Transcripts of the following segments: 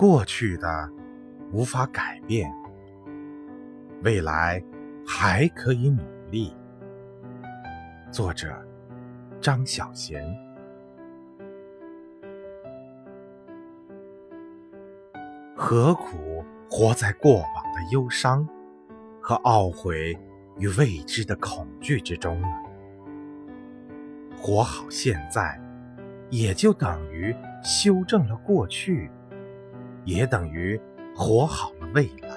过去的无法改变，未来还可以努力。作者：张小娴。何苦活在过往的忧伤和懊悔与未知的恐惧之中呢？活好现在，也就等于修正了过去，也等于活好了未来。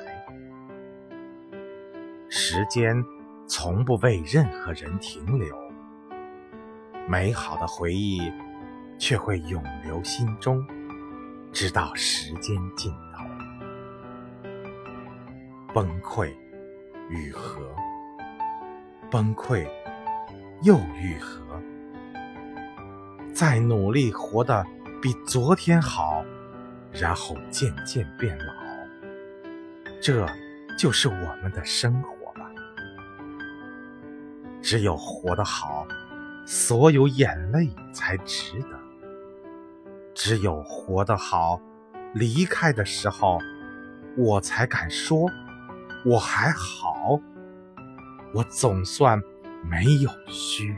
时间从不为任何人停留，美好的回忆却会永留心中，直到时间尽头。崩溃愈合，崩溃又愈合。再努力活得比昨天好，然后渐渐变老，这就是我们的生活吧。只有活得好，所有眼泪才值得；只有活得好，离开的时候，我才敢说我还好，我总算没有虚。